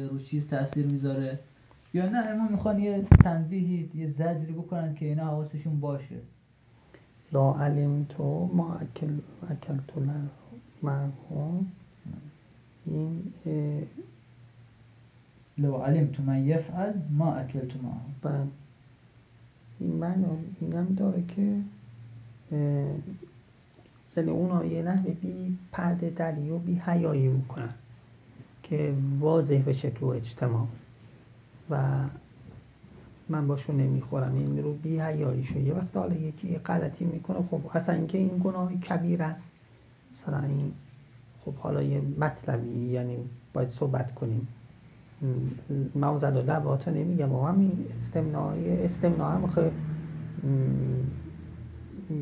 رو چیز تاثیر می‌ذاره. یا نه اما می‌خوان یه تنبیهی یه زجری بکنن که اینا حواسشون باشه. لا علم تو ما اکل اکل تو مرحوم این لو علمت من یفعل ما اکلت معه بله این من اینم داره که یعنی اونا یه نحوه بی پرده دری و بی حیایی می‌کنن که واضح بشه تو اجتماع. و من باشون نمی‌خورم. این رو بی حیاییشو یه وقت حالا یکی غلطی می‌کنه. خب اصلا اینکه این گناه کبیر است. مثلا این خب حالا یه مطلبی یعنی باید صحبت کنیم. موزد و لباتا نمیگم. و همین استمنای استمنا هم خب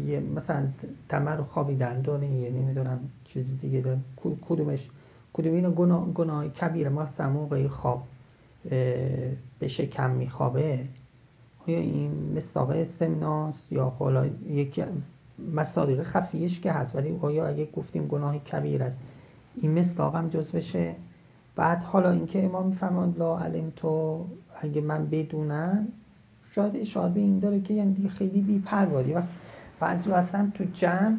یه مثلا تمر خوابیدن داره. یه نمی‌دونم چیزی دیگه داره. کدومش کدوم اینو گناه, گناه کبیره؟ مثلا موقعی خواب به شکم میخوابه. آیا این مصداق استمناست یا حالا یکی مصادیق خفیش که هست ولی آیا اگه گفتیم گناه کبیر است این مصداق هم جز بشه؟ بعد حالا اینکه امام می‌فهمند لا علم تو اگه من بدونم شاید اشاره به این داره که یعنی خیلی بی پروادی وقت بعضی هستن تو جمع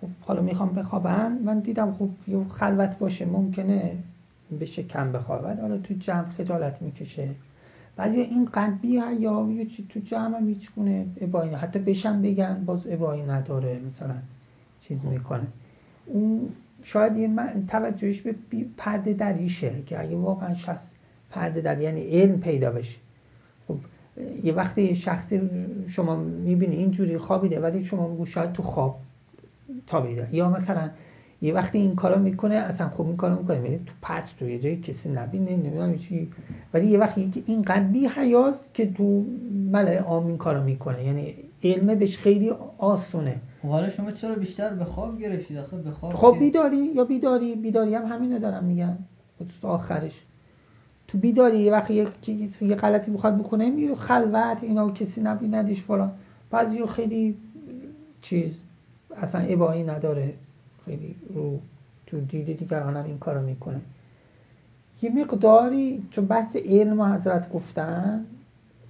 خب حالا می‌خوام بخوابن من دیدم خب یه خلوت باشه ممکنه بشه کم بخوابد. حالا تو جمع خجالت می‌کشه. بعضی این قلبی یا یه چی تو جمع هم هیچ گونه ابایی حتی بشم بگن باز ابایی نداره مثلا چیز می‌کنه. اون شاید یه توجهش به پرده دریشه که اگه واقعا شخص پرده در یعنی علم پیدا بشه. خب یه وقتی شخصی شما می‌بینی اینجوری خوابیده ولی شما میگو شاید تو خواب تابیده یا مثلا یه وقتی این کارو می‌کنه اصلا خوب این کارو می‌کنه. میره تو پس تو یه جایی کسی نبینه نمی‌دونم چی. ولی یه وقتی که این بی حیاست که تو ملع عام این کارو می‌کنه. یعنی علمه بهش خیلی آسونه. خب حالا شما چرا بیشتر به خواب گرفتید؟ آخه به خواب خب بیداری یا بیداری بیداری هم همینو دارم میگم. خود آخرش. تو بیداری یه وقتی یه غلطی می‌خواد بکنه میره خلوت اینا کسی نبیندش فلان. بعضی خیلی چیز اصلا ابایی نداره. خیلی رو تو دید دیگران هم این کارو می‌کنه. یه مقداری چون بحث علم و حضرت گفتن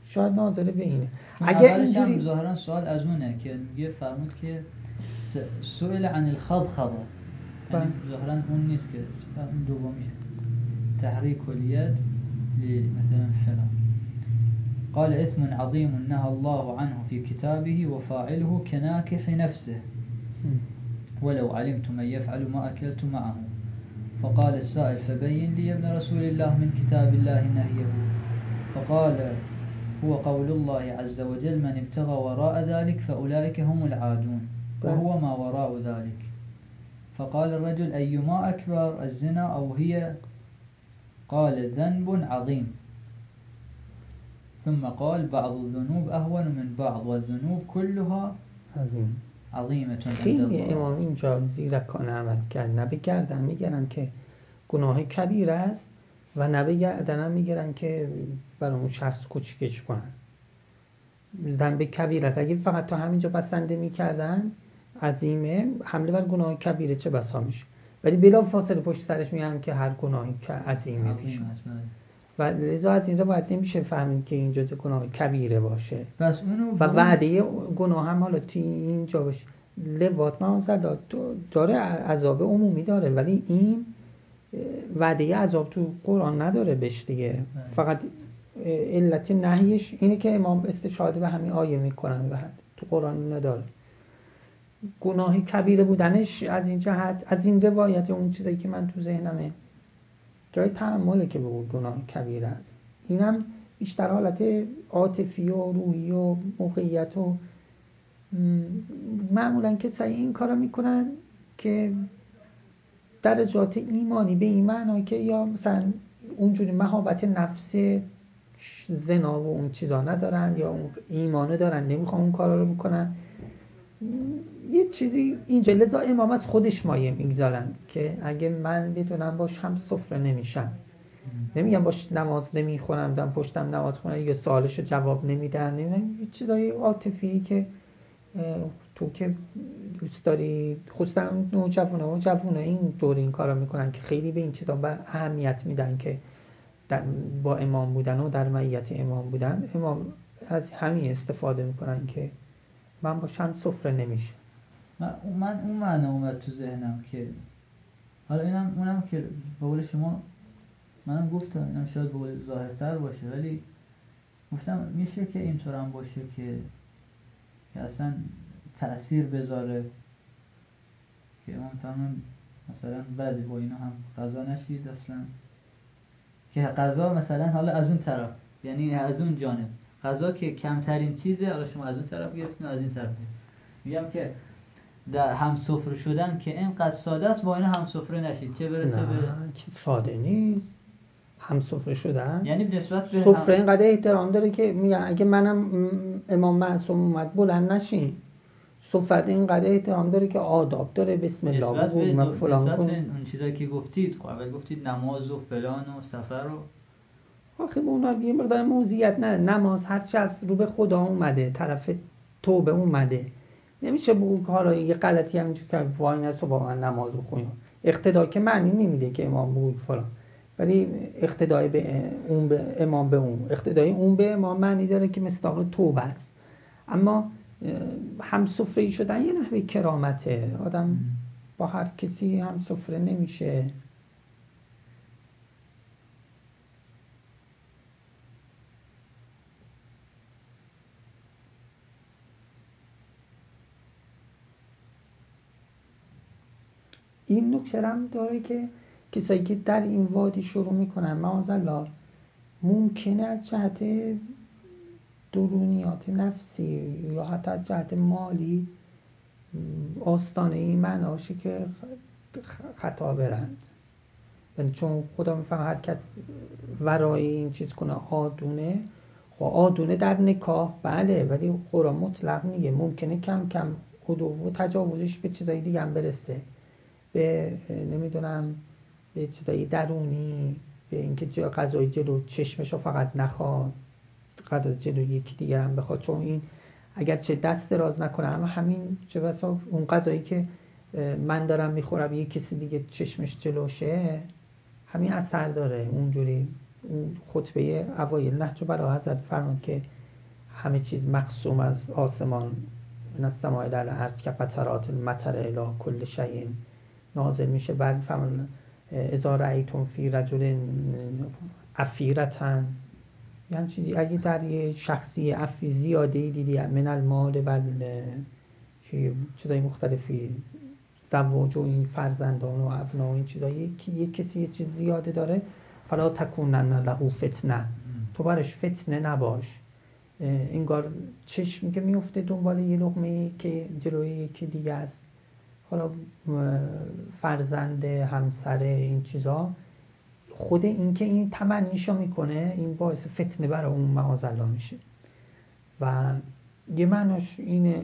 شاید ناظره به اینه. اگه اینجوری ظاهرا سوال از اونه که میگه فرمود که سئل عن الخضخضه یعنی بله. ظاهرا اون نیست که اون دومیشه تحریک کلیت مثلا فلان قال اسم عظيم نهى الله عنه في كتابه وفاعله كناكح نفسه. ولو علمت من يفعل ما أكلت معه. فقال السائل فبين لي ابن رسول الله من كتاب الله نهيه. فقال هو قول الله عز وجل من ابتغى وراء ذلك فأولئك هم العادون وهو ما وراء ذلك. فقال الرجل أيما أكبر الزنا أو هي؟ قال ذنب عظيم. ثم قال بعض الذنوب أهون من بعض والذنوب كلها عظيم. عظیمه خیلی امام اینجا زیرکانه عمل کرد. نه گردن میگرن که گناه کبیر است و نه گردن هم میگرن که برای اون شخص کوچکش کنن. ذنب کبیر است. اگه فقط تا همینجا بسنده می‌کردن عظیمه. حمله بر گناه کبیره چه بسا میشه؟ ولی بلا فاصله پشت سرش میگن که هر گناهی که عظیمه پیش. و لذا از اینجا باید نمیشه فهمید که اینجا گناه کبیره باشه. بس اونو و وعده گناه هم حالا تی اینجا باشه. لوات داد داره عذاب عمومی داره ولی این وعده عذاب تو قرآن نداره بهش دیگه. فقط علت نهیش اینه که امام استشهاده به همین آیه می‌کنن و تو قرآن نداره. گناه کبیره بودنش از این جهت از این روایت اون چیزایی که من تو ذهنمه. جای تعمله که به گناه کبیر است. اینم بیشتر حالت عاطفی و روحی و موقعیت و معمولا کسایی این کارو می‌کنن که درجات ایمانی به این معنا که یا مثلا اونجوری مهابت نفس زنا و اون چیزا ندارن یا اون ایمانه دارن نمی‌خوان اون کارا رو بکنن. یه چیزی اینجا لذا امام از خودش مایه می‌گذارن که اگه من بدونم باش هم سفره نمیشم. نمیگم باش نماز نمی‌خونم دم پشتم نماز خونم یا سوالش جواب نمیدن. نمیدن یه چیزای عاطفی که تو که دوست داری خصوصا نوجوانه و جوونه این دور این کارا می‌کنن که خیلی به این چیزا اهمیت میدن که در با امام بودن و در معیت امام بودن. امام از همین استفاده می‌کنن که من باشم سفره نمیشه من, من اون معنی اومد تو ذهنم که حالا اینم اونم که به شما منم گفتم اینم شاید به ظاهرتر باشه ولی گفتم میشه که اینطور هم باشه که که اصلا تاثیر بذاره. که امام فرمان مثلا بعدی با اینا هم قضا نشید اصلا که قضا مثلا حالا از اون طرف یعنی از اون جانب. قضا که کمترین چیزه حالا شما از اون طرف گرفتین از این طرف میگم که در هم سفره شدن که اینقدر ساده است با این هم سفره نشید چه برسه به ساده نیست. هم سفره شدن. یعنی نسبت به سفره اینقدر احترام داره که میگن اگه منم امام معصوم اومد بلند نشین. صفت اینقدر احترام داره که آداب داره. بسم الله به من فلان به اون چیزایی که گفتید خب اول گفتید نماز و فلان و سفر و آخه به اونا یه مقدار موزیت نه نماز هرچی از رو به خدا اومده طرف توبه اومده. نمیشه بگو که حالا یه غلطی همینجور که وای نست با من نماز بخونیم اقتدا که معنی نمیده که امام بگو فلان. ولی اقتدای به اون به امام به اون. اقتدای اون به امام معنی داره که مستاق توبه است. اما هم سفره شدن یه نحوه کرامته. آدم با هر کسی هم سفره نمیشه. این نکته هم داره که کسایی که در این وادی شروع می‌کنن معاذالله ممکنه از جهت درونیات نفسی یا حتی از جهت مالی آستانه این معناشه که خطا برند. یعنی چون خدا میفهم هر کس ورای این چیز کنه آدونه. خب آدونه در نکاح بله ولی قرآن مطلق میگه ممکنه کم کم خود و تجاوزش به چیزایی دیگه هم برسه. به نمی‌دونم به چیزایی درونی به اینکه غذای جلو چشمش رو فقط نخواد غذا جلو یکی دیگر هم بخواد. چون این اگر چه دست دراز نکنه اما همین چه بسا اون غذایی که من دارم می‌خورم یه کسی دیگه چشمش جلوشه همین اثر داره. اونجوری اون خطبه اوایل نهج برای حضرت فرمان که همه چیز مقسوم از آسمان من از سماع در عرض که قطرات المطر اله کل شیء. نازل میشه. بعد فرمان اذا رأیتم فی رجل افیرتن یعنی چیزی. اگه در یه شخصی افی زیاده دیدی من المال و چیزای مختلفی زواج و این فرزندان و ابنا و این چیزا یک کسی یه چیز زیاده داره فلا تکونن له فتنه. تو برش فتنه نباش. انگار چشم که میفته دنبال یه لقمه که جلوی یکی دیگه است. حالا فرزند همسر این چیزا. خود این که این تمنیشو می‌کنه این باعث فتنه برای اون معاذالله میشه. و یه معناش اینه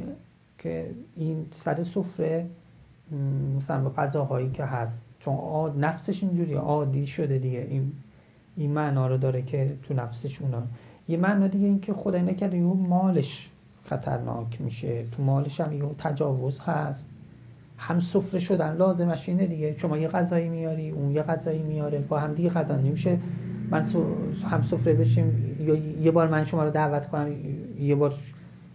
که این سر سفره مثلا غذاهایی که هست. چون آد نفسش اینجوری عادی شده دیگه. این این معنا رو داره که تو نفسش اونا. یه معنا دیگه این که خدای نکرده مالش خطرناک میشه. تو مالش هم یه تجاوز هست. هم سفره شدن لازمش اینه دیگه؟ شما یه غذایی میاری اون یه غذایی میاره با هم دیگه غذا نمیشه. من هم سفره بشیم یا یه بار من شما رو دعوت کنم یه بار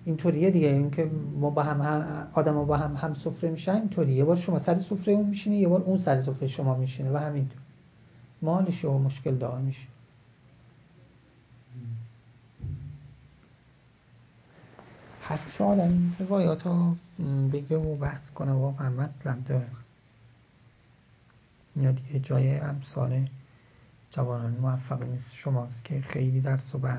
اینطوریه دیگه. اینکه ما با هم, آدم با هم هم سفره میشن اینطوری یه بار شما سر سفره اون میشینه یه بار اون سر سفره شما میشینه و همینطور. مالش و مشکل دار میشه. هر چه این روایات ها بگه و بحث کنه. واقعا مطلب داره یا دیگه جای امثال جوانان موفق نیست. شماست که خیلی درس و بحث